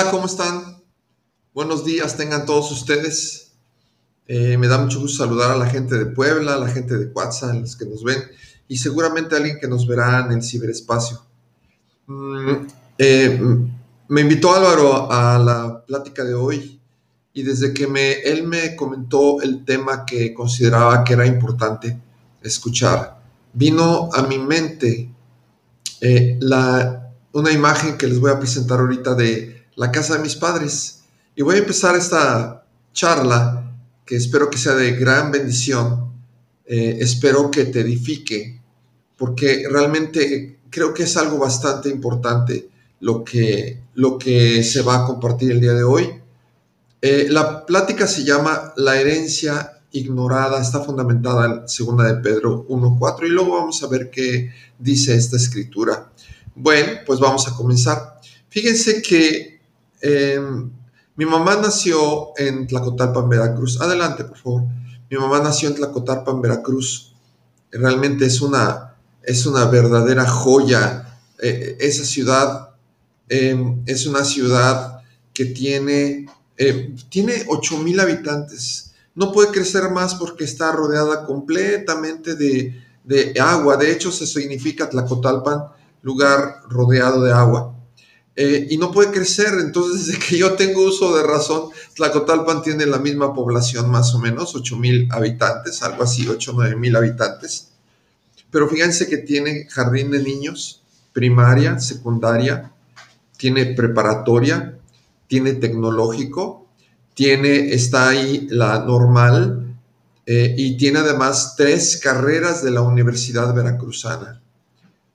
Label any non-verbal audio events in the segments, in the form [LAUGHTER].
Hola, ¿cómo están? Buenos días, tengan todos ustedes. Eh, me da mucho gusto saludar a la gente de Puebla, a la gente de Cuatza, los que nos ven, y seguramente a alguien que nos verá en el ciberespacio. Mm, eh, me invitó Álvaro a la plática de hoy y desde que él me comentó el tema que consideraba que era importante escuchar, vino a mi mente eh, una imagen que les voy a presentar ahorita de la casa de mis padres. Y voy a empezar esta charla que espero que sea de gran bendición. Eh, espero que te edifique, porque realmente creo que es algo bastante importante lo que, lo que se va a compartir el día de hoy. Eh, la plática se llama La herencia ignorada, está fundamentada en segunda de Pedro 1.4 y luego vamos a ver qué dice esta escritura. Bueno, pues vamos a comenzar. Fíjense que em, mi mamá nació en Tlacotalpan, Veracruz. Adelante, por favor. Mi mamá nació en Tlacotalpan, Veracruz. Realmente es una, es una verdadera joya. Eh, esa ciudad em, es una ciudad que tiene, eh, tiene 8 mil habitantes no puede crecer más porque está rodeada completamente de, agua. De hecho, se significa Tlacotalpan, lugar rodeado de agua. Eh, y no puede crecer, entonces [LAUGHS] desde que yo tengo uso de razón, Tlacotalpan tiene la misma población más o menos, 8 mil habitantes, algo así, 8 o 9 mil habitantes. Pero fíjense que tiene jardín de niños, primaria, secundaria, tiene preparatoria, tiene tecnológico, tiene, está ahí la normal eh, y tiene además tres carreras de la Universidad Veracruzana.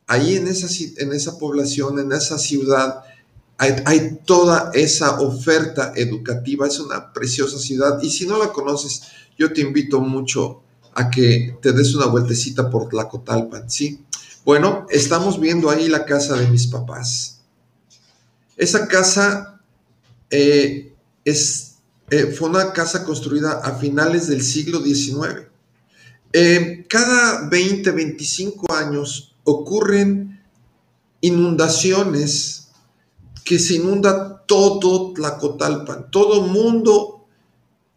Ahí en esa, en esa población, en esa ciudad, hay, toda esa oferta educativa. Es una preciosa ciudad y si no la conoces, yo te invito mucho a que te des una vueltecita por Tlacotalpan, ¿sí? Bueno, estamos viendo ahí la casa de mis papás. Esa casa eh, es eh, fue una casa construida a finales del siglo XIX. Eh, cada 20, 25 años ocurren inundaciones que se inunda todo Tlacotalpan. Todo mundo,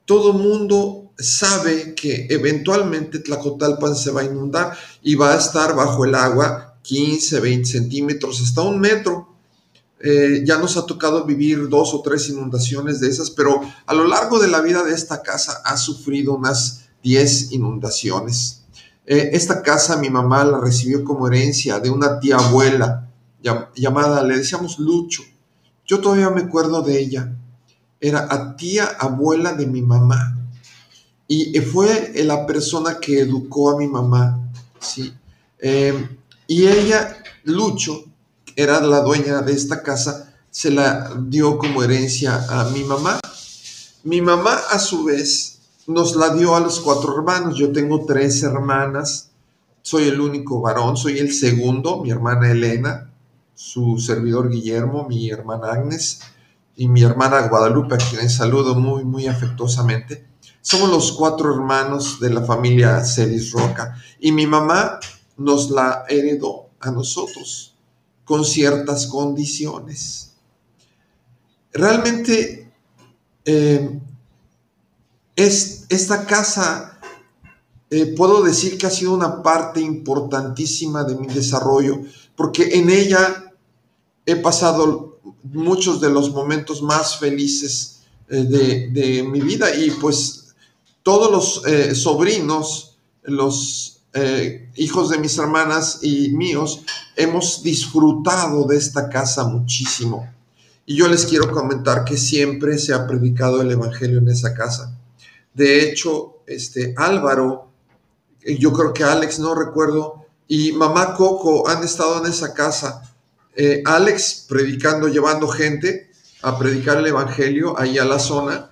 todo mundo sabe que eventualmente Tlacotalpan se va a inundar y va a estar bajo el agua 15, 20 centímetros, hasta un metro. Eh, ya nos ha tocado vivir dos o tres inundaciones de esas, pero a lo largo de la vida de esta casa ha sufrido unas 10 inundaciones. Eh, esta casa mi mamá la recibió como herencia de una tía abuela llamada, le decíamos Lucho. Yo todavía me acuerdo de ella. Era a tía abuela de mi mamá. Y fue la persona que educó a mi mamá. ¿sí? Eh, y ella, Lucho, era la dueña de esta casa, se la dio como herencia a mi mamá. Mi mamá a su vez nos la dio a los cuatro hermanos. Yo tengo tres hermanas, soy el único varón, soy el segundo, mi hermana Elena, su servidor Guillermo, mi hermana Agnes y mi hermana Guadalupe, a quien saludo muy, muy afectuosamente. Somos los cuatro hermanos de la familia Celis Roca y mi mamá nos la heredó a nosotros con ciertas condiciones. Realmente eh, es, esta casa, eh, puedo decir que ha sido una parte importantísima de mi desarrollo, porque en ella he pasado muchos de los momentos más felices eh, de, mi vida y pues todos los sobrinos, los eh, hijos de mis hermanas y míos, hemos disfrutado de esta casa muchísimo. Y yo les quiero comentar que siempre se ha predicado el Evangelio en esa casa. De hecho, este Álvaro, eh, yo creo que Alex, no recuerdo, y mamá Coco han estado en esa casa. Eh, Alex predicando, llevando gente a predicar el Evangelio ahí a la zona.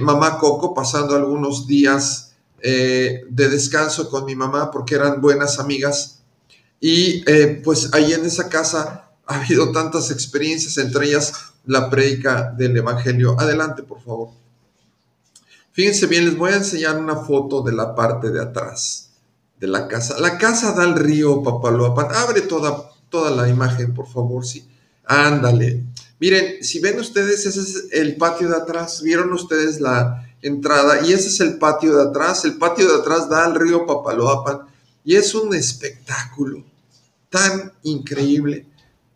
mamá Coco pasando algunos días eh, de descanso con mi mamá porque eran buenas amigas. Y eh, pues ahí en esa casa ha habido tantas experiencias, entre ellas la prédica del Evangelio. Adelante, por favor. Fíjense bien, les voy a enseñar una foto de la parte de atrás de la casa. La casa da al río Papaloapan. Abre toda, toda la imagen, por favor, sí. Ándale. Miren, si ven ustedes, ese es el patio de atrás. Vieron ustedes la entrada y ese es el patio de atrás. El patio de atrás da al río Papaloapan y es un espectáculo tan increíble,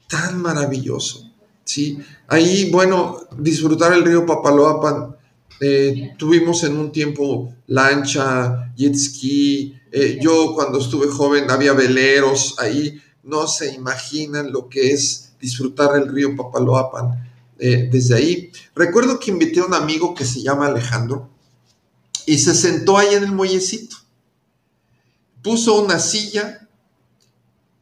tan maravilloso. ¿sí? Ahí, bueno, disfrutar el río Papaloapan. Eh, tuvimos en un tiempo lancha, jet ski. Eh, yo cuando estuve joven había veleros ahí. No se imaginan lo que es disfrutar el río Papaloapan eh, desde ahí. Recuerdo que invité a un amigo que se llama Alejandro y se sentó ahí en el muellecito. Puso una silla,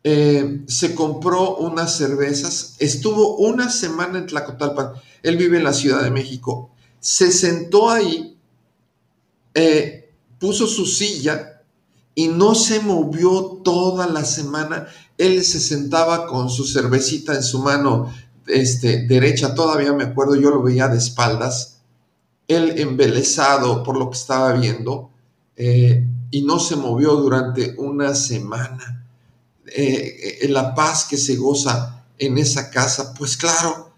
eh, se compró unas cervezas, estuvo una semana en Tlacotalpan. Él vive en la Ciudad de México. Se sentó ahí, eh, puso su silla y no se movió toda la semana él se sentaba con su cervecita en su mano este, derecha, todavía me acuerdo, yo lo veía de espaldas, él embelesado por lo que estaba viendo eh, y no se movió durante una semana. Eh, eh, la paz que se goza en esa casa, pues claro,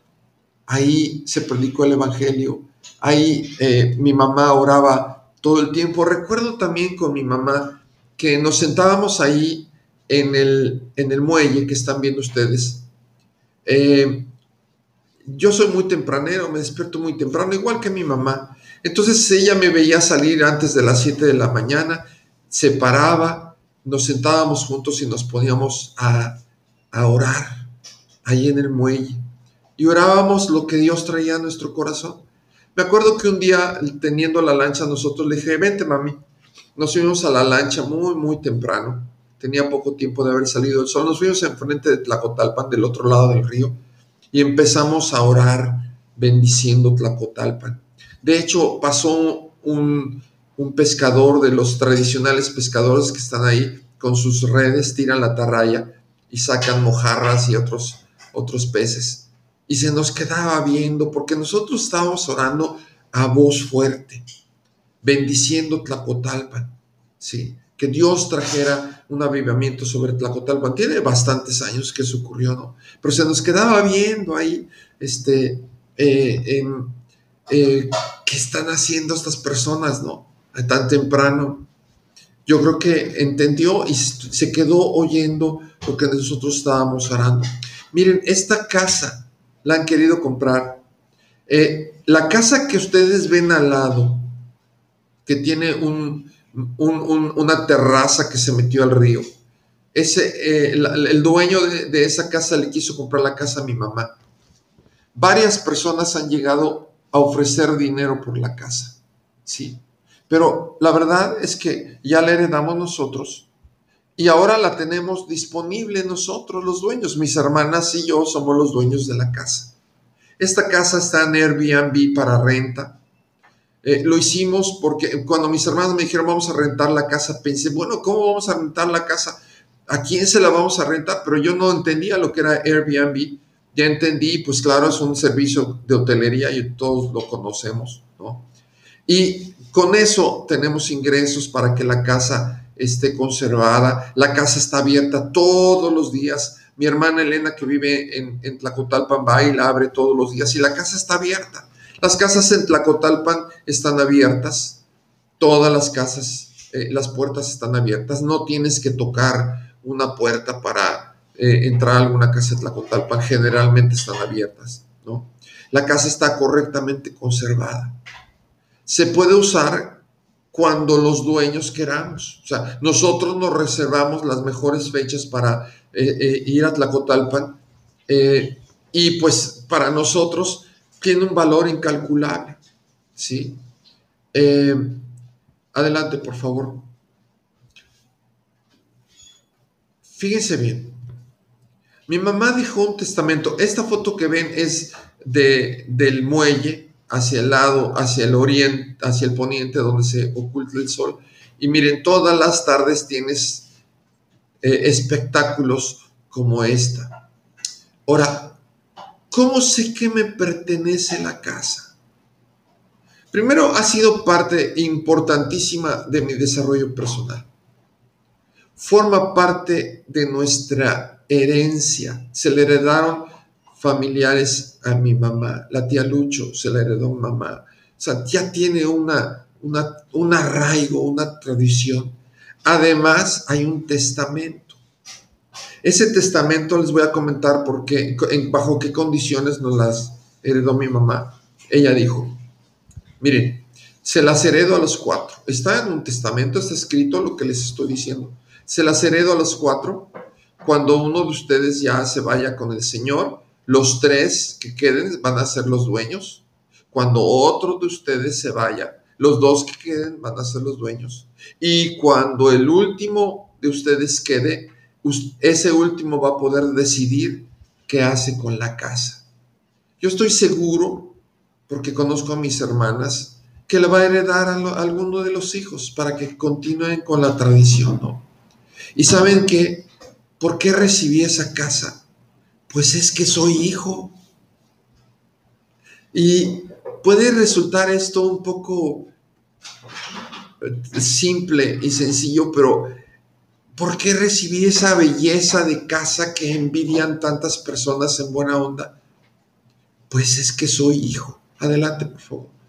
ahí se predicó el Evangelio, ahí mi mamá oraba todo el tiempo. Recuerdo también con mi mamá que nos sentábamos ahí en el, en el muelle que están viendo ustedes. Eh, yo soy muy tempranero, me despierto muy temprano, igual que mi mamá. Entonces ella me veía salir antes de las 7 de la mañana, se paraba, nos sentábamos juntos y nos poníamos a, a orar ahí en el muelle. Y orábamos lo que Dios traía a nuestro corazón. Me acuerdo que un día, teniendo la lancha, nosotros le dije, vente mami. Nos subimos a la lancha muy, muy temprano tenía poco tiempo de haber salido el sol, nos fuimos enfrente de Tlacotalpan, del otro lado del río, y empezamos a orar bendiciendo Tlacotalpan. De hecho, pasó un, pescador de los tradicionales pescadores que están ahí con sus redes, tiran la atarraya y sacan mojarras y otros, otros peces. Y se nos quedaba viendo porque nosotros estábamos orando a voz fuerte, bendiciendo Tlacotalpan. Sí, que Dios trajera un avivamiento sobre Tlacotalpan. Tiene bastantes años que eso ocurrió, ¿no? Pero se nos quedaba viendo ahí, este, eh, eh, qué están haciendo estas personas, ¿no? Tan temprano. Yo creo que entendió y se quedó oyendo lo que nosotros estábamos orando. Miren, esta casa la han querido comprar. Eh, la casa que ustedes ven al lado, que tiene un, una terraza que se metió al río. Ese, eh, el, dueño de, esa casa le quiso comprar la casa a mi mamá. Varias personas han llegado a ofrecer dinero por la casa, sí. Pero la verdad es que ya la heredamos nosotros y ahora la tenemos disponible nosotros, los dueños. Mis hermanas y yo somos los dueños de la casa. Esta casa está en Airbnb para renta eh, lo hicimos porque cuando mis hermanos me dijeron vamos a rentar la casa, pensé, bueno, ¿cómo vamos a rentar la casa? ¿A quién se la vamos a rentar? Pero yo no entendía lo que era Airbnb. Ya entendí, pues claro, es un servicio de hotelería y todos lo conocemos, ¿no? Y con eso tenemos ingresos para que la casa esté conservada. La casa está abierta todos los días. Mi hermana Elena, que vive en, en va y la abre todos los días y la casa está abierta. Las casas en Tlacotalpan están abiertas, todas las casas, eh, las puertas están abiertas, no tienes que tocar una puerta para eh, entrar a alguna casa en Tlacotalpan, generalmente están abiertas, ¿no? La casa está correctamente conservada. Se puede usar cuando los dueños queramos. O sea, nosotros nos reservamos las mejores fechas para eh, ir a Tlacotalpan y pues para nosotros tiene un valor incalculable. ¿sí? Eh, adelante, por favor. Fíjense bien. Mi mamá dejó un testamento. Esta foto que ven es de, del muelle hacia el lado, hacia el oriente, hacia el poniente, donde se oculta el sol. Y miren, todas las tardes tienes eh, espectáculos como esta. Ahora, ¿Cómo sé que me pertenece la casa? Primero, ha sido parte importantísima de mi desarrollo personal. Forma parte de nuestra herencia. Se le heredaron familiares a mi mamá. La tía Lucho se la heredó mamá. O sea, ya tiene una, una, un arraigo, una tradición. Además, hay un testamento. Ese testamento les voy a comentar por qué, en, bajo qué condiciones nos las heredó mi mamá. Ella dijo, miren, se las heredo a los cuatro. Está en un testamento, está escrito lo que les estoy diciendo. Se las heredo a los cuatro. Cuando uno de ustedes ya se vaya con el Señor, los tres que queden van a ser los dueños. Cuando otro de ustedes se vaya, los dos que queden van a ser los dueños. Y cuando el último de ustedes quede, ese último va a poder decidir qué hace con la casa. Yo estoy seguro, porque conozco a mis hermanas, que le va a heredar a, alguno de los hijos para que continúen con la tradición, ¿no? Y saben que, ¿por qué recibí esa casa? Pues es que soy hijo. Y puede resultar esto un poco simple y sencillo, pero ¿por qué recibí esa belleza de casa que envidian tantas personas en buena onda? Pues es que soy hijo. Adelante, por favor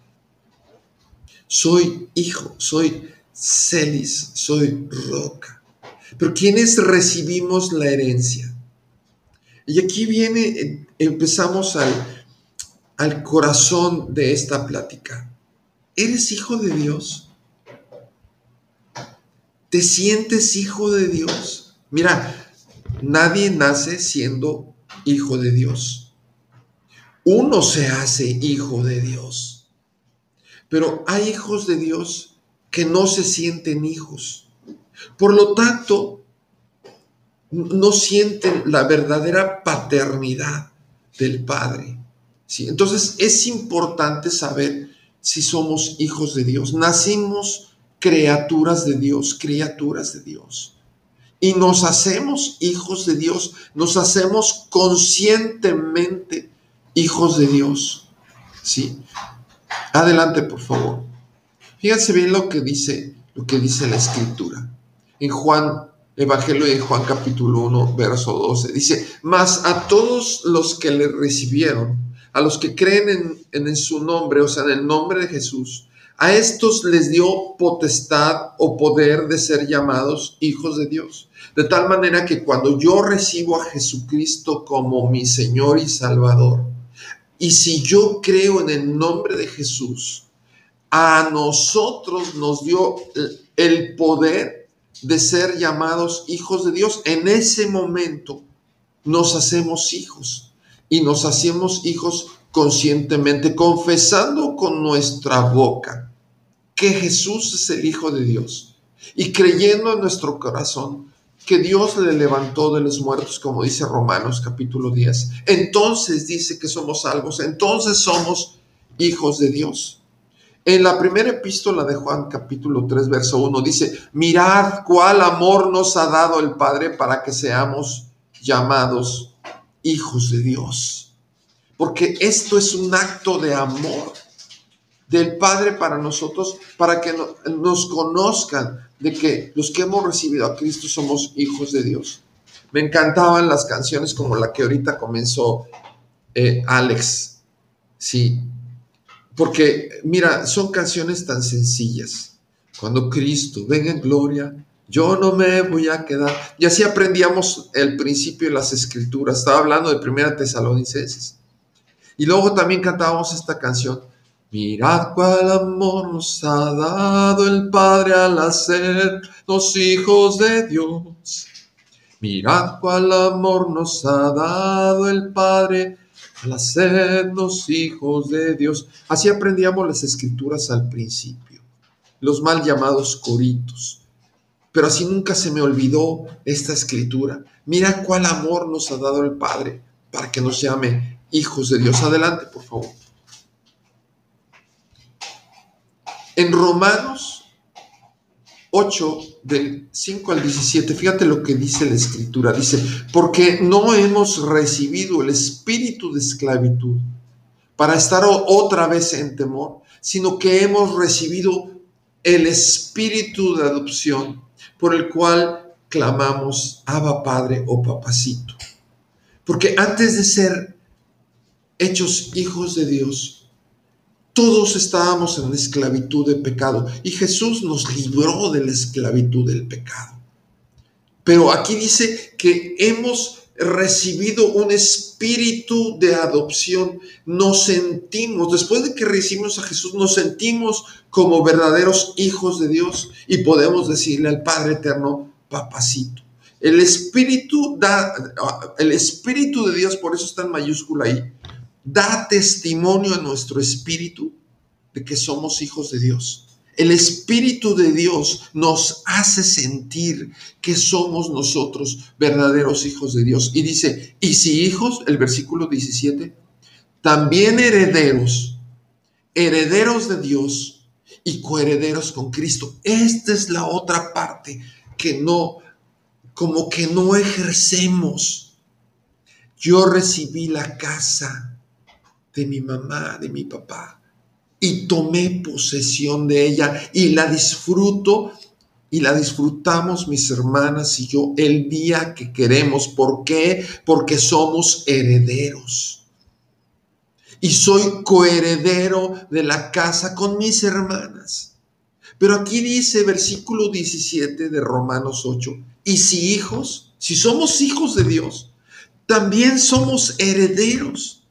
soy hijo, soy celis, soy roca. Pero ¿quiénes recibimos la herencia? Y aquí viene, empezamos al, al corazón de esta plática. ¿Eres hijo de Dios? ¿Te sientes hijo de Dios? Mira, nadie nace siendo hijo de Dios. Uno se hace hijo de Dios. Pero hay hijos de Dios que no se sienten hijos. Por lo tanto, no sienten la verdadera paternidad del Padre. Entonces es importante saber si somos hijos de Dios. Nacimos criaturas de Dios, criaturas de Dios. Y nos hacemos hijos de Dios, nos hacemos conscientemente hijos de Dios. ¿sí? Adelante, por favor. Fíjense bien lo que dice, lo que dice la escritura. En Juan, Evangelio de Juan capítulo 1, verso 12, dice, mas a todos los que le recibieron, a los que creen en, en su nombre, o sea, en el nombre de Jesús, a estos les dio potestad o poder de ser llamados hijos de Dios. De tal manera que cuando yo recibo a Jesucristo como mi Señor y Salvador, y si yo creo en el nombre de Jesús, a nosotros nos dio el poder de ser llamados hijos de Dios. En ese momento nos hacemos hijos y nos hacemos hijos conscientemente, confesando con nuestra boca que Jesús es el Hijo de Dios y creyendo en nuestro corazón que Dios le levantó de los muertos, como dice Romanos capítulo 10. Entonces dice que somos salvos, entonces somos hijos de Dios. En la primera epístola de Juan capítulo 3, verso 1 dice, mirad cuál amor nos ha dado el Padre para que seamos llamados hijos de Dios. Porque esto es un acto de amor del Padre para nosotros, para que nos conozcan, de que los que hemos recibido a Cristo somos hijos de Dios. Me encantaban las canciones como la que ahorita comenzó eh, Alex, sí, porque mira, son canciones tan sencillas. Cuando Cristo venga en gloria, yo no me voy a quedar. Y así aprendíamos el principio de las escrituras. Estaba hablando de Primera Tesalonicenses. Y luego también cantábamos esta canción. Mirad cuál amor nos ha dado el Padre al hacer los hijos de Dios. Mirad cuál amor nos ha dado el Padre al hacernos hijos de Dios. Así aprendíamos las escrituras al principio, los mal llamados coritos. Pero así nunca se me olvidó esta escritura. Mira cuál amor nos ha dado el Padre para que nos llame hijos de Dios. Adelante, por favor. En Romanos 8, del 5 al 17, fíjate lo que dice la escritura. Dice, porque no hemos recibido el espíritu de esclavitud para estar otra vez en temor, sino que hemos recibido el espíritu de adopción por el cual clamamos Abba Padre o Papacito. Porque antes de ser hechos hijos de Dios, todos estábamos en la esclavitud de pecado y Jesús nos libró de la esclavitud del pecado. Pero aquí dice que hemos recibido un espíritu de adopción. Nos sentimos, después de que recibimos a Jesús, nos sentimos como verdaderos hijos de Dios y podemos decirle al Padre Eterno, papacito. El espíritu da, el espíritu de Dios, por eso está en mayúscula ahí, da testimonio a nuestro espíritu de que somos hijos de Dios. El Espíritu de Dios nos hace sentir que somos nosotros verdaderos hijos de Dios. Y dice, y si hijos, el versículo 17, también herederos, herederos de Dios y coherederos con Cristo. Esta es la otra parte que no, como que no ejercemos. Yo recibí la casa de mi mamá, de mi papá y tomé posesión de ella y la disfruto y la disfrutamos mis hermanas y yo el día que queremos. ¿Por qué? Porque somos herederos. Y soy coheredero de la casa con mis hermanas. Pero aquí dice versículo 17 de Romanos 8, y si hijos, si somos hijos de Dios, también somos herederos.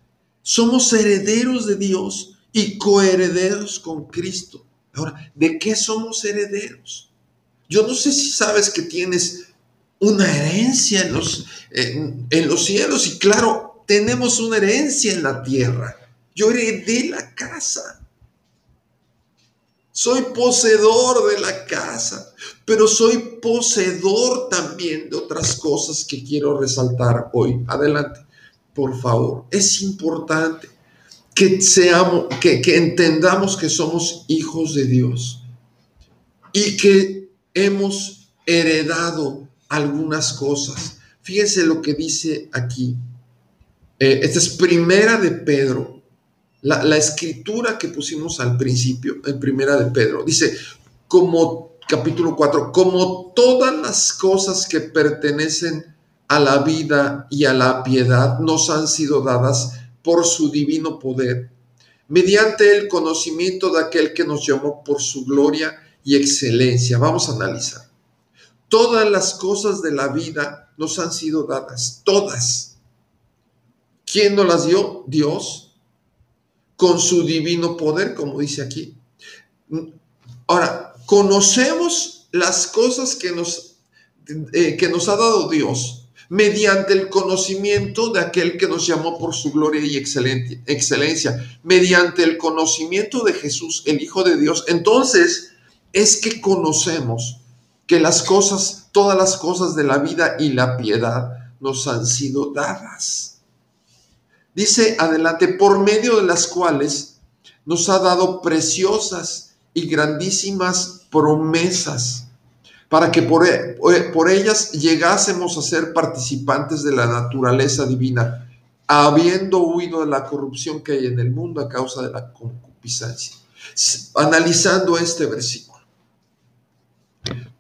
Somos herederos de Dios y coherederos con Cristo. Ahora, ¿de qué somos herederos? Yo no sé si sabes que tienes una herencia en los, en, los cielos y claro, tenemos una herencia en la tierra. Yo heredé la casa. Soy poseedor de la casa, pero soy poseedor también de otras cosas que quiero resaltar hoy. Adelante, por favor. Es importante que seamos, que, entendamos que somos hijos de Dios y que hemos heredado algunas cosas. Fíjense lo que dice aquí. Eh, esta es primera de Pedro, la, la, escritura que pusimos al principio, en primera de Pedro. Dice, como capítulo 4, como todas las cosas que pertenecen a la vida y a la piedad nos han sido dadas por su divino poder, mediante el conocimiento de aquel que nos llamó por su gloria y excelencia. Vamos a analizar. Todas las cosas de la vida nos han sido dadas, todas. ¿Quién nos las dio? Dios, con su divino poder, como dice aquí. Ahora, conocemos las cosas que nos, eh, que nos ha dado Dios mediante el conocimiento de aquel que nos llamó por su gloria y excelencia, mediante el conocimiento de Jesús, el Hijo de Dios. Entonces es que conocemos que las cosas, todas las cosas de la vida y la piedad nos han sido dadas. Dice adelante, por medio de las cuales nos ha dado preciosas y grandísimas promesas para que por, e, por, ellas llegásemos a ser participantes de la naturaleza divina, habiendo huido de la corrupción que hay en el mundo a causa de la concupiscencia. Analizando este versículo,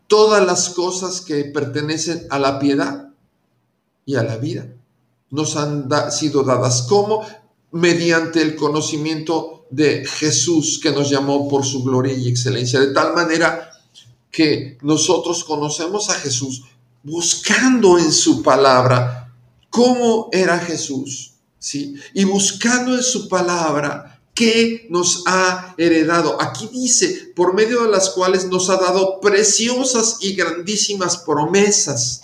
todas las cosas que pertenecen a la piedad y a la vida nos han sido dadas como mediante el conocimiento de Jesús que nos llamó por su gloria y excelencia, de tal manera que nosotros conocemos a Jesús buscando en su palabra cómo era Jesús, ¿sí? Y buscando en su palabra qué nos ha heredado. Aquí dice, por medio de las cuales nos ha dado preciosas y grandísimas promesas,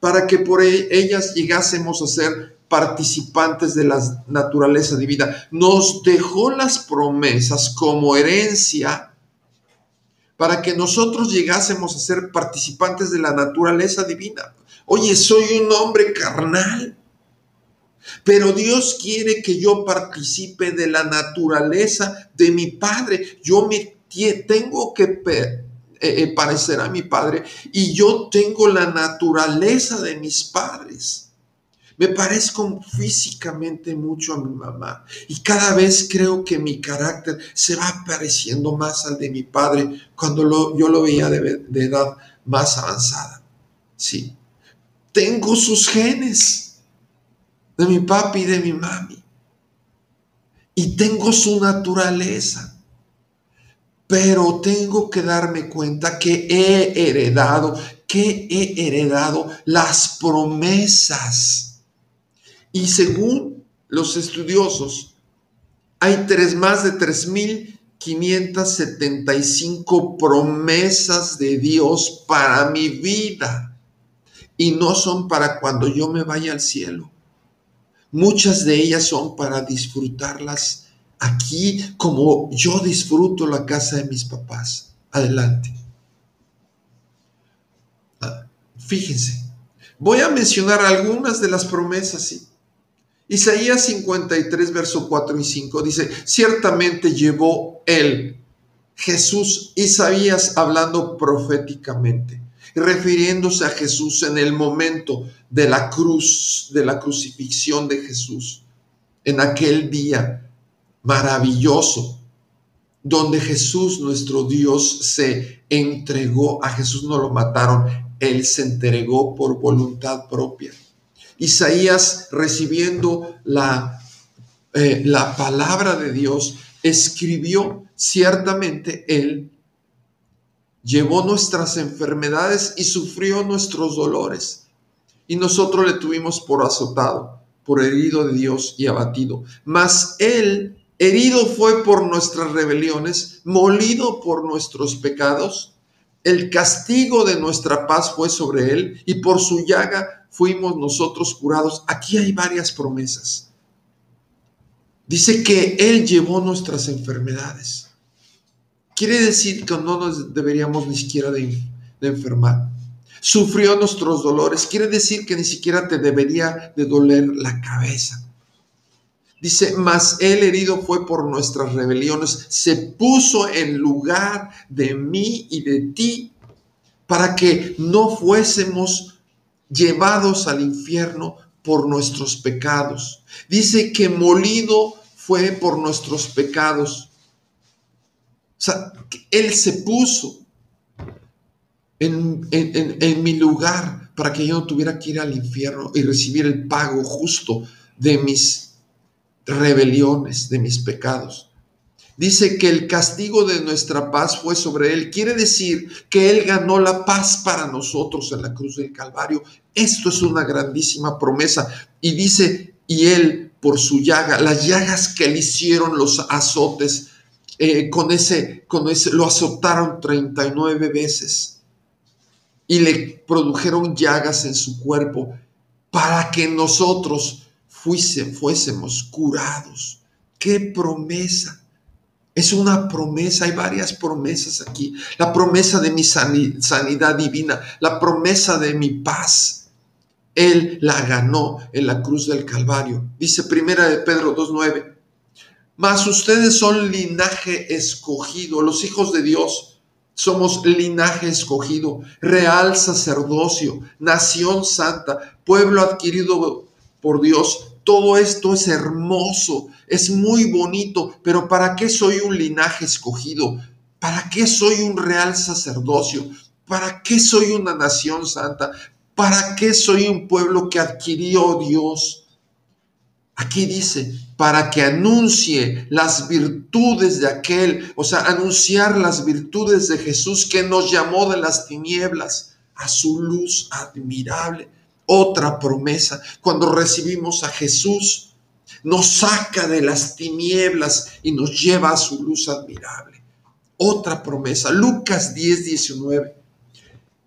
para que por e-, ellas llegásemos a ser participantes de la naturaleza divina. Nos dejó las promesas como herencia para que nosotros llegásemos a ser participantes de la naturaleza divina. Oye, soy un hombre carnal, pero Dios quiere que yo participe de la naturaleza de mi Padre. Yo me tengo que eh, eh, parecer a mi Padre y yo tengo la naturaleza de mis padres. Me parezco físicamente mucho a mi mamá y cada vez creo que mi carácter se va pareciendo más al de mi padre cuando yo lo veía de, de edad más avanzada. Sí, tengo sus genes de mi papi y de mi mami. y tengo su naturaleza. Pero tengo que darme cuenta que he heredado, que he heredado las promesas. Y según los estudiosos, hay tres, más de 3.575 promesas de Dios para mi vida. Y no son para cuando yo me vaya al cielo. Muchas de ellas son para disfrutarlas aquí como yo disfruto la casa de mis papás. Adelante. Ah, fíjense, voy a mencionar algunas de las promesas. ¿sí? Isaías 53, verso 4 y 5 dice, ciertamente llevó él, Jesús, Isaías hablando proféticamente refiriéndose a Jesús en el momento de la cruz, de la crucifixión de Jesús, en aquel día maravilloso, donde Jesús, nuestro Dios, se entregó, a Jesús no lo mataron, Él se entregó por voluntad propia. Isaías, recibiendo la, eh, la palabra de Dios, escribió ciertamente Él llevó nuestras enfermedades y sufrió nuestros dolores. Y nosotros le tuvimos por azotado, por herido de Dios y abatido. Mas él herido fue por nuestras rebeliones, molido por nuestros pecados. El castigo de nuestra paz fue sobre él y por su llaga fuimos nosotros curados. Aquí hay varias promesas. Dice que él llevó nuestras enfermedades. Quiere decir que no nos deberíamos ni siquiera de, enfermar. Sufrió nuestros dolores. Quiere decir que ni siquiera te debería de doler la cabeza. Dice, mas él herido fue por nuestras rebeliones, se puso en lugar de mí y de ti para que no fuésemos llevados al infierno por nuestros pecados. Dice que molido fue por nuestros pecados. O sea, Él se puso en, en, mi lugar para que yo no tuviera que ir al infierno y recibir el pago justo de mis rebeliones, de mis pecados. Dice que el castigo de nuestra paz fue sobre Él. Quiere decir que Él ganó la paz para nosotros en la cruz del Calvario. Esto es una grandísima promesa. Y dice, y Él por su llaga, las llagas que le hicieron los azotes, eh, con, ese, con ese, lo azotaron 39 veces y le produjeron llagas en su cuerpo para que nosotros fuésemos curados. ¡Qué promesa! Es una promesa, hay varias promesas aquí. La promesa de mi sanidad divina, la promesa de mi paz. Él la ganó en la cruz del Calvario. Dice primera de Pedro 2.9 mas ustedes son linaje escogido, los hijos de Dios. Somos linaje escogido, real sacerdocio, nación santa, pueblo adquirido por Dios. Todo esto es hermoso, es muy bonito, pero ¿para qué soy un linaje escogido? ¿Para qué soy un real sacerdocio? ¿Para qué soy una nación santa? ¿Para qué soy un pueblo que adquirió Dios? Aquí dice, para que anuncie las virtudes de aquel, o sea, anunciar las virtudes de Jesús que nos llamó de las tinieblas a su luz admirable. Otra promesa, cuando recibimos a Jesús, nos saca de las tinieblas y nos lleva a su luz admirable. Otra promesa, Lucas 10, 19.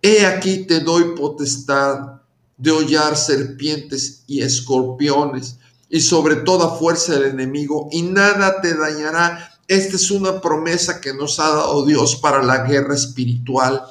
He aquí te doy potestad de hollar serpientes y escorpiones y sobre toda fuerza del enemigo y nada te dañará. Esta es una promesa que nos ha dado Dios para la guerra espiritual,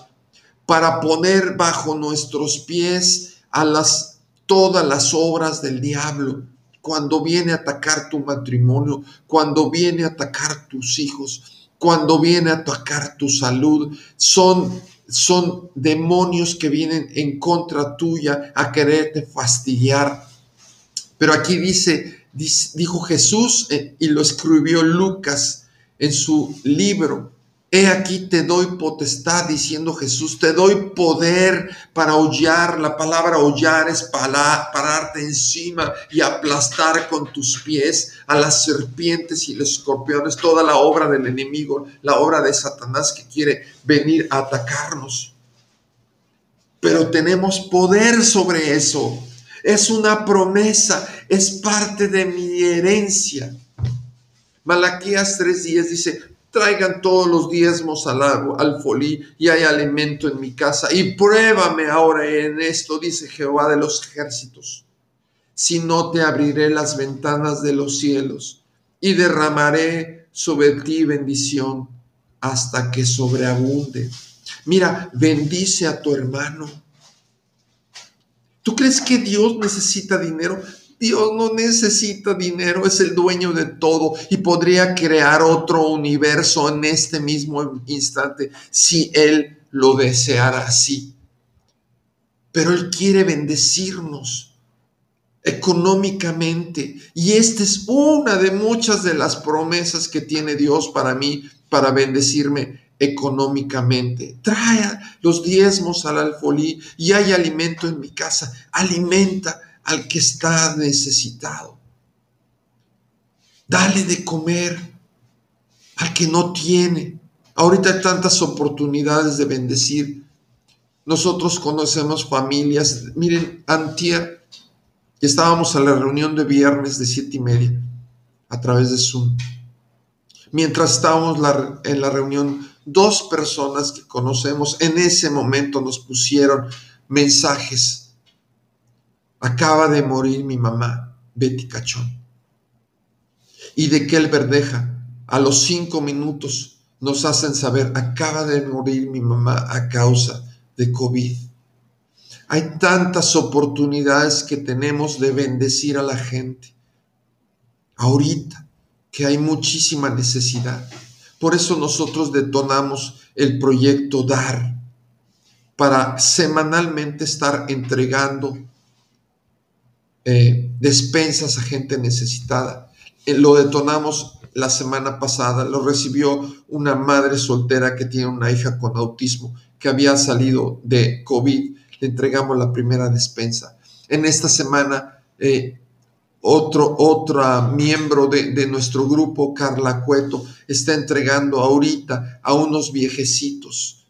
para poner bajo nuestros pies a las todas las obras del diablo. Cuando viene a atacar tu matrimonio, cuando viene a atacar tus hijos, cuando viene a atacar tu salud, son son demonios que vienen en contra tuya a quererte fastidiar pero aquí dice, dijo Jesús eh, y lo escribió Lucas en su libro. He aquí te doy potestad, diciendo Jesús, te doy poder para hollar. La palabra hollar es para, pararte encima y aplastar con tus pies a las serpientes y los escorpiones, toda la obra del enemigo, la obra de Satanás que quiere venir a atacarnos. Pero tenemos poder sobre eso. Es una promesa, es parte de mi herencia. Malaquías 3:10 dice, traigan todos los diezmos al, al folí y hay alimento en mi casa. Y pruébame ahora en esto, dice Jehová de los ejércitos. Si no te abriré las ventanas de los cielos y derramaré sobre ti bendición hasta que sobreabunde. Mira, bendice a tu hermano. ¿Tú crees que Dios necesita dinero? Dios no necesita dinero, es el dueño de todo y podría crear otro universo en este mismo instante si Él lo deseara así. Pero Él quiere bendecirnos económicamente y esta es una de muchas de las promesas que tiene Dios para mí, para bendecirme económicamente. Trae los diezmos al alfolí y hay alimento en mi casa. Alimenta al que está necesitado. Dale de comer al que no tiene. Ahorita hay tantas oportunidades de bendecir. Nosotros conocemos familias. Miren, antier estábamos a la reunión de viernes de siete y media a través de Zoom. Mientras estábamos en la reunión, dos personas que conocemos en ese momento nos pusieron mensajes Acaba de morir mi mamá, Betty Cachón. Y de que el verdeja, a los cinco minutos, nos hacen saber, acaba de morir mi mamá a causa de COVID. Hay tantas oportunidades que tenemos de bendecir a la gente. Ahorita que hay muchísima necesidad. Por eso nosotros detonamos el proyecto DAR para semanalmente estar entregando eh, despensas a gente necesitada. Eh, lo detonamos la semana pasada, lo recibió una madre soltera que tiene una hija con autismo que había salido de COVID. Le entregamos la primera despensa. En esta semana, eh, otro, miembro de, de, nuestro grupo, Carla Cueto, está entregando ahorita a unos viejecitos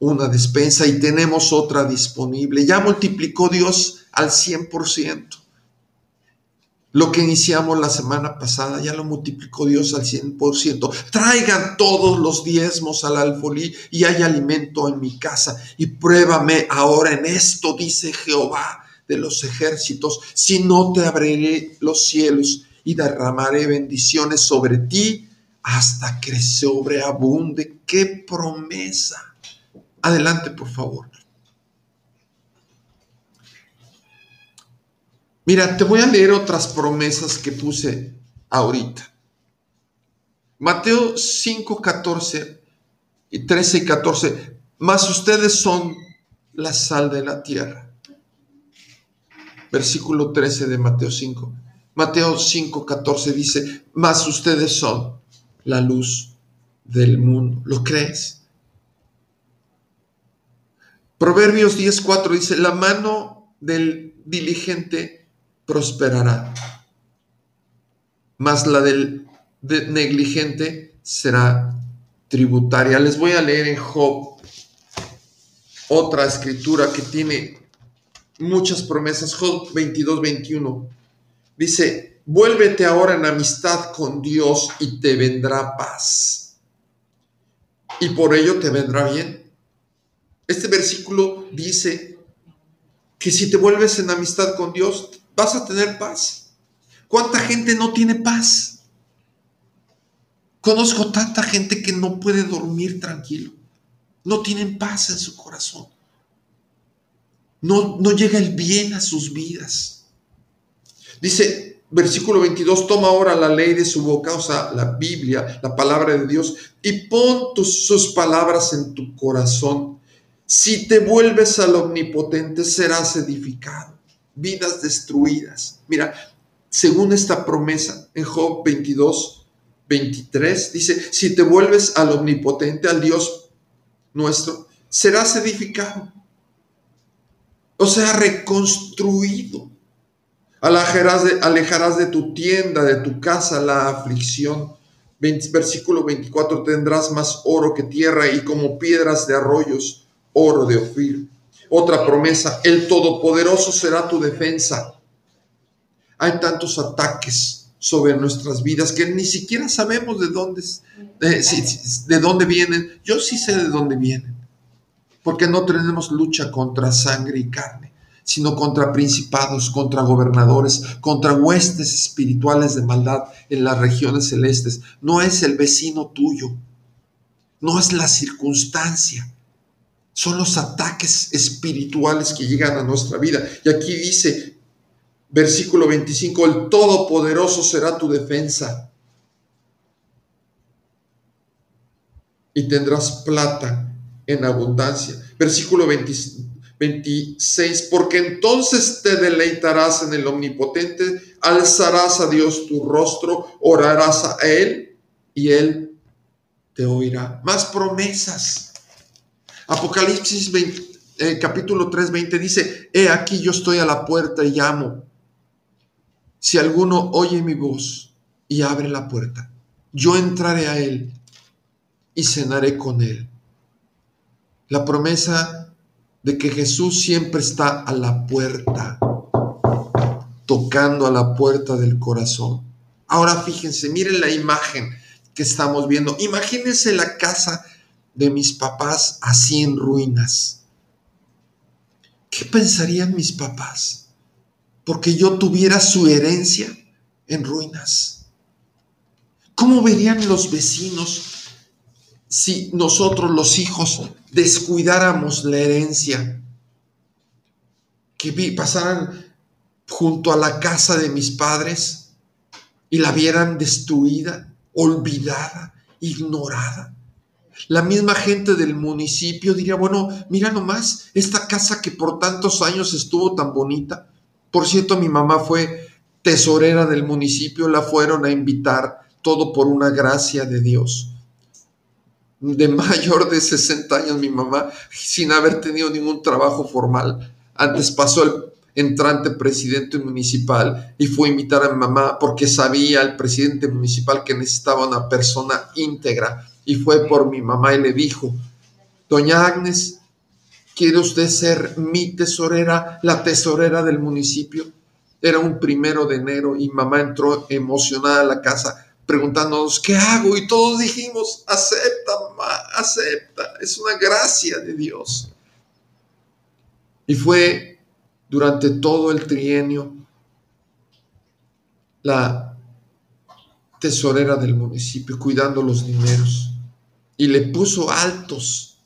una despensa y tenemos otra disponible. Ya multiplicó Dios al 100%. Lo que iniciamos la semana pasada ya lo multiplicó Dios al 100%. Traigan todos los diezmos al alfolí y hay alimento en mi casa. Y pruébame ahora en esto, dice Jehová de los ejércitos, si no te abriré los cielos y derramaré bendiciones sobre ti hasta que sobreabunde. ¡Qué promesa! Adelante, por favor. Mira, te voy a leer otras promesas que puse ahorita. Mateo 5, 14 y 13 y 14. Mas ustedes son la sal de la tierra. Versículo 13 de Mateo 5. Mateo 5, 14 dice, mas ustedes son la luz del mundo. ¿Lo crees? Proverbios 10, 4 dice, la mano del diligente prosperará, mas la del negligente será tributaria. Les voy a leer en Job otra escritura que tiene muchas promesas. Job 22, 21. Dice, vuélvete ahora en amistad con Dios y te vendrá paz. Y por ello te vendrá bien. Este versículo dice que si te vuelves en amistad con Dios, vas a tener paz. ¿Cuánta gente no tiene paz? Conozco tanta gente que no puede dormir tranquilo. No tienen paz en su corazón. No, no llega el bien a sus vidas. Dice, versículo 22, toma ahora la ley de su boca, o sea, la Biblia, la palabra de Dios, y pon tus, sus palabras en tu corazón. Si te vuelves al omnipotente, serás edificado vidas destruidas. Mira, según esta promesa en Job 22, 23 dice, si te vuelves al omnipotente, al Dios nuestro, serás edificado. O sea, reconstruido. Alejarás de, alejarás de tu tienda, de tu casa, la aflicción. versículo 24, tendrás más oro que tierra y como piedras de arroyos, oro de Ofir. Otra promesa, el Todopoderoso será tu defensa. Hay tantos ataques sobre nuestras vidas que ni siquiera sabemos de dónde, eh, de dónde vienen. Yo sí sé de dónde vienen, porque no tenemos lucha contra sangre y carne, sino contra principados, contra gobernadores, contra huestes espirituales de maldad en las regiones celestes. No es el vecino tuyo, no es la circunstancia, son los ataques espirituales que llegan a nuestra vida. Y aquí dice, versículo 25, el Todopoderoso será tu defensa. Y tendrás plata en abundancia. Versículo 26, porque entonces te deleitarás en el omnipotente, alzarás a Dios tu rostro, orarás a Él y Él te oirá. Más promesas Apocalipsis eh, capítulo 3, 20 dice, he aquí yo estoy a la puerta y llamo. Si alguno oye mi voz y abre la puerta, yo entraré a él y cenaré con él. La promesa de que Jesús siempre está a la puerta, tocando a la puerta del corazón. Ahora fíjense, miren la imagen que estamos viendo. Imagínense la casa de mis papás así en ruinas. ¿Qué pensarían mis papás? Porque yo tuviera su herencia en ruinas. ¿Cómo verían los vecinos si nosotros los hijos descuidáramos la herencia? Que pasaran junto a la casa de mis padres y la vieran destruida, olvidada, ignorada. La misma gente del municipio diría, bueno, mira nomás, esta casa que por tantos años estuvo tan bonita. Por cierto, mi mamá fue tesorera del municipio, la fueron a invitar, todo por una gracia de Dios. De mayor de 60 años mi mamá, sin haber tenido ningún trabajo formal, antes pasó el entrante presidente municipal y fue a invitar a mi mamá porque sabía el presidente municipal que necesitaba una persona íntegra y fue por mi mamá y le dijo, doña Agnes, ¿quiere usted ser mi tesorera, la tesorera del municipio? Era un primero de enero y mamá entró emocionada a la casa preguntándonos, ¿qué hago? Y todos dijimos, acepta, mamá, acepta, es una gracia de Dios. Y fue durante todo el trienio la tesorera del municipio, cuidando los dineros y le puso altos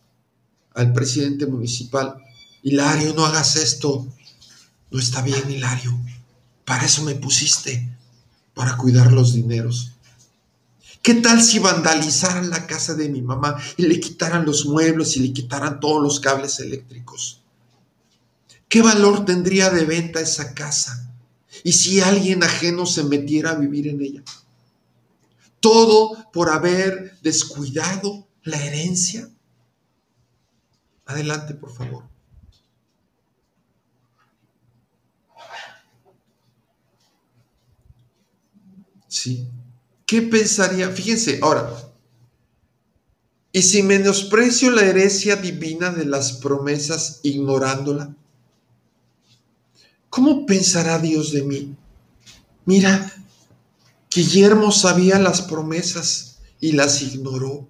al presidente municipal. Hilario, no hagas esto. No está bien, Hilario. Para eso me pusiste, para cuidar los dineros. ¿Qué tal si vandalizaran la casa de mi mamá y le quitaran los muebles y le quitaran todos los cables eléctricos? ¿Qué valor tendría de venta esa casa? ¿Y si alguien ajeno se metiera a vivir en ella? Todo por haber descuidado la herencia. Adelante, por favor. Sí. ¿Qué pensaría? Fíjense, ahora, ¿y si menosprecio la herencia divina de las promesas ignorándola? ¿Cómo pensará Dios de mí? Mira, Guillermo sabía las promesas y las ignoró.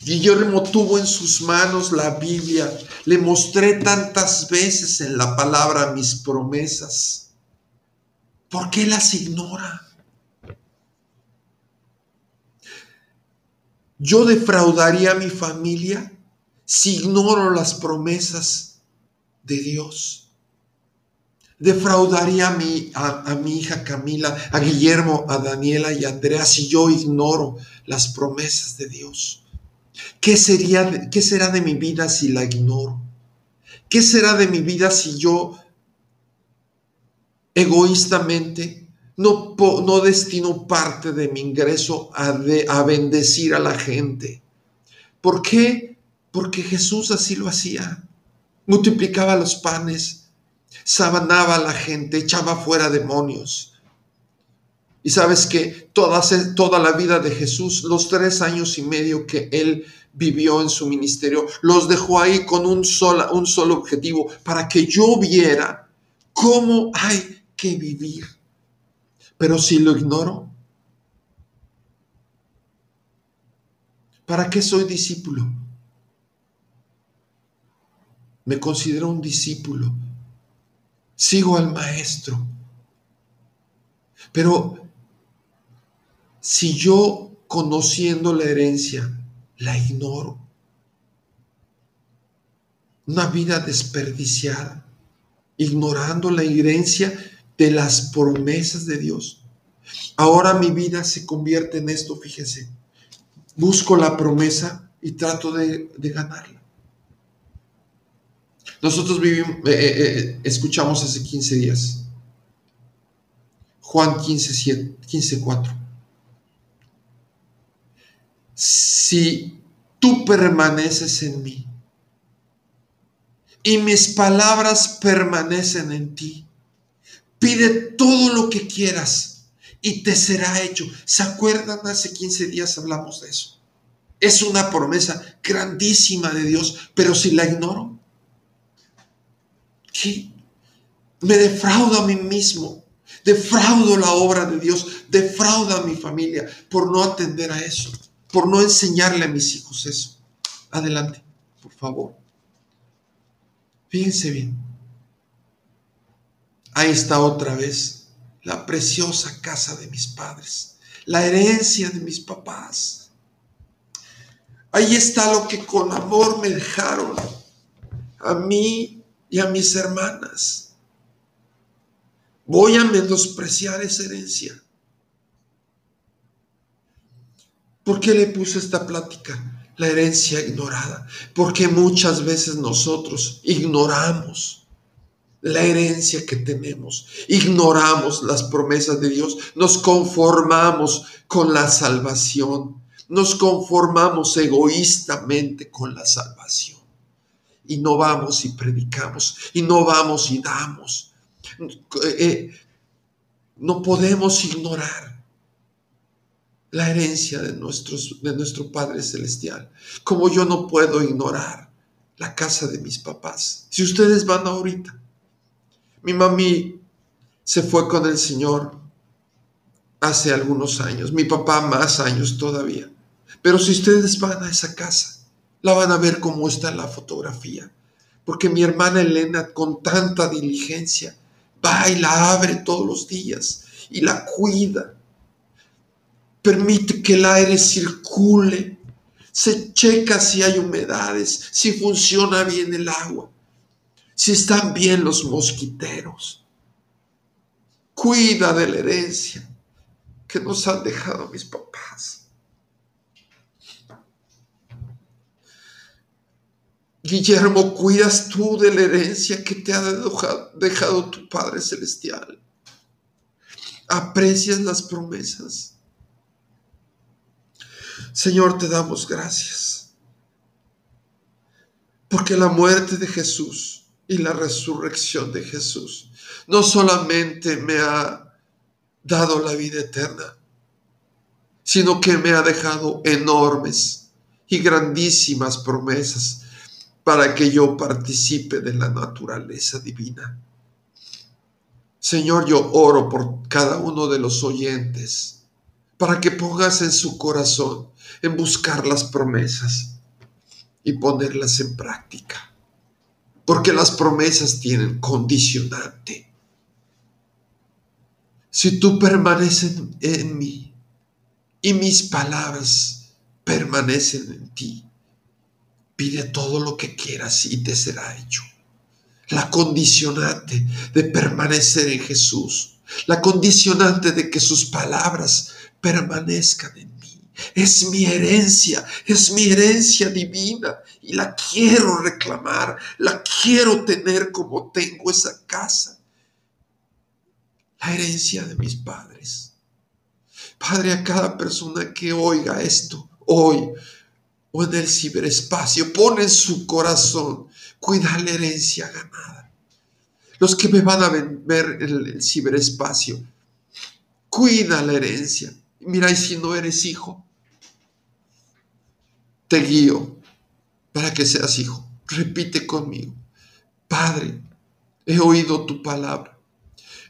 Guillermo tuvo en sus manos la Biblia. Le mostré tantas veces en la palabra mis promesas. ¿Por qué las ignora? Yo defraudaría a mi familia si ignoro las promesas de Dios defraudaría a mi, a, mi hija Camila, a Guillermo, a Daniela y a Andrea si yo ignoro las promesas de Dios? ¿Qué, sería, ¿Qué será de mi vida si la ignoro? ¿Qué será de mi vida si yo egoístamente no, no destino parte de mi ingreso a, a bendecir a la gente. ¿Por qué? Porque Jesús así lo hacía. Multiplicaba los panes, sabanaba a la gente, echaba fuera demonios. Y sabes que toda, toda la vida de Jesús, los tres años y medio que él vivió en su ministerio, los dejó ahí con un, un solo objetivo, para que yo viera cómo hay que vivir. Pero si lo ignoro, ¿para qué soy discípulo? Me considero un discípulo. Sigo al maestro. Pero si yo conociendo la herencia la ignoro, una vida desperdiciada, ignorando la herencia de las promesas de Dios. Ahora mi vida se convierte en esto, fíjense. Busco la promesa y trato de, ganarla. Nosotros vivimos, eh, eh, eh, escuchamos hace 15 días. Juan 15, 15, 4. Si tú permaneces en mí y mis palabras permanecen en ti, Pide todo lo que quieras y te será hecho. ¿Se acuerdan? Hace 15 días hablamos de eso. Es una promesa grandísima de Dios, pero si la ignoro, ¿qué? Me defraudo a mí mismo, defraudo la obra de Dios, defraudo a mi familia por no atender a eso, por no enseñarle a mis hijos eso. Adelante, por favor. Fíjense bien. Ahí está otra vez la preciosa casa de mis padres, la herencia de mis papás. Ahí está lo que con amor me dejaron a mí y a mis hermanas. Voy a menospreciar esa herencia. ¿Por qué le puse esta plática? La herencia ignorada. Porque muchas veces nosotros ignoramos la herencia que tenemos, ignoramos las promesas de Dios, nos conformamos con la salvación, nos conformamos egoístamente con la salvación. Y no vamos y predicamos, y no vamos y damos. Eh, no podemos ignorar la herencia de, nuestros, de nuestro Padre Celestial, como yo no puedo ignorar la casa de mis papás. Si ustedes van ahorita mi mami se fue con el Señor hace algunos años, mi papá más años todavía. Pero si ustedes van a esa casa, la van a ver como está la fotografía. Porque mi hermana Elena con tanta diligencia va y la abre todos los días y la cuida. Permite que el aire circule. Se checa si hay humedades, si funciona bien el agua si están bien los mosquiteros. Cuida de la herencia que nos han dejado mis papás. Guillermo, cuidas tú de la herencia que te ha dejado tu Padre Celestial. Aprecias las promesas. Señor, te damos gracias. Porque la muerte de Jesús y la resurrección de Jesús no solamente me ha dado la vida eterna, sino que me ha dejado enormes y grandísimas promesas para que yo participe de la naturaleza divina. Señor, yo oro por cada uno de los oyentes para que pongas en su corazón en buscar las promesas y ponerlas en práctica porque las promesas tienen condicionante. Si tú permaneces en mí y mis palabras permanecen en ti, pide todo lo que quieras y te será hecho. La condicionante de permanecer en Jesús, la condicionante de que sus palabras permanezcan en es mi herencia, es mi herencia divina y la quiero reclamar, la quiero tener como tengo esa casa. la herencia de mis padres. Padre, a cada persona que oiga esto hoy o en el ciberespacio, pone en su corazón, cuida la herencia ganada. Los que me van a ver en el ciberespacio, cuida la herencia. Mira, y si no eres hijo, te guío para que seas hijo. Repite conmigo, Padre, he oído tu palabra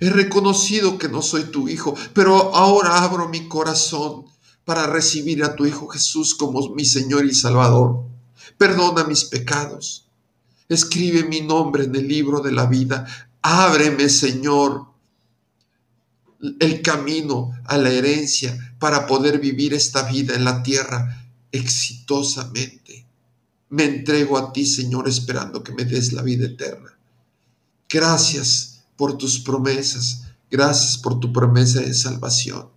He reconocido que no soy tu hijo, pero ahora abro mi corazón para recibir a tu Hijo Jesús como mi Señor y Salvador. Perdona mis pecados. Escribe mi nombre en el libro de la vida. Ábreme, Señor, el camino a la herencia para poder vivir esta vida en la tierra exitosamente. Me entrego a ti, Señor, esperando que me des la vida eterna. Gracias por tus promesas. Gracias por tu promesa de salvación.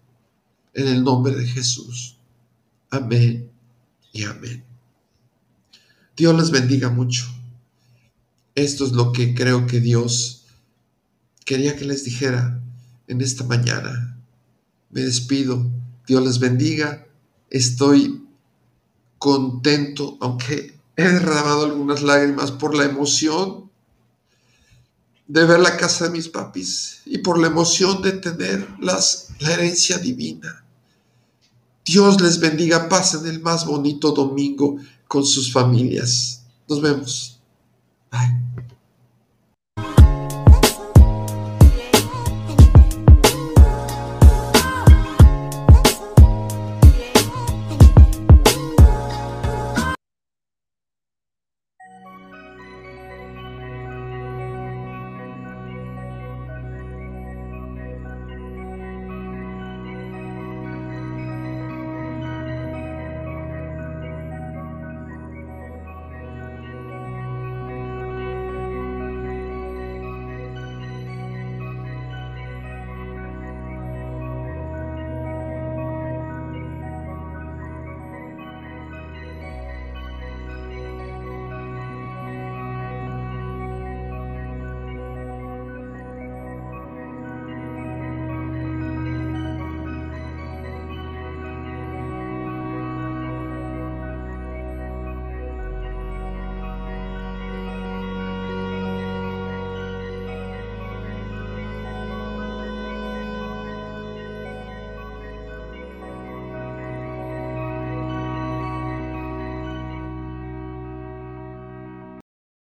En el nombre de Jesús. Amén y amén. Dios les bendiga mucho. Esto es lo que creo que Dios quería que les dijera en esta mañana. Me despido. Dios les bendiga. Estoy contento, aunque he derramado algunas lágrimas por la emoción de ver la casa de mis papis y por la emoción de tener la herencia divina. Dios les bendiga, pasen el más bonito domingo con sus familias. Nos vemos. Bye.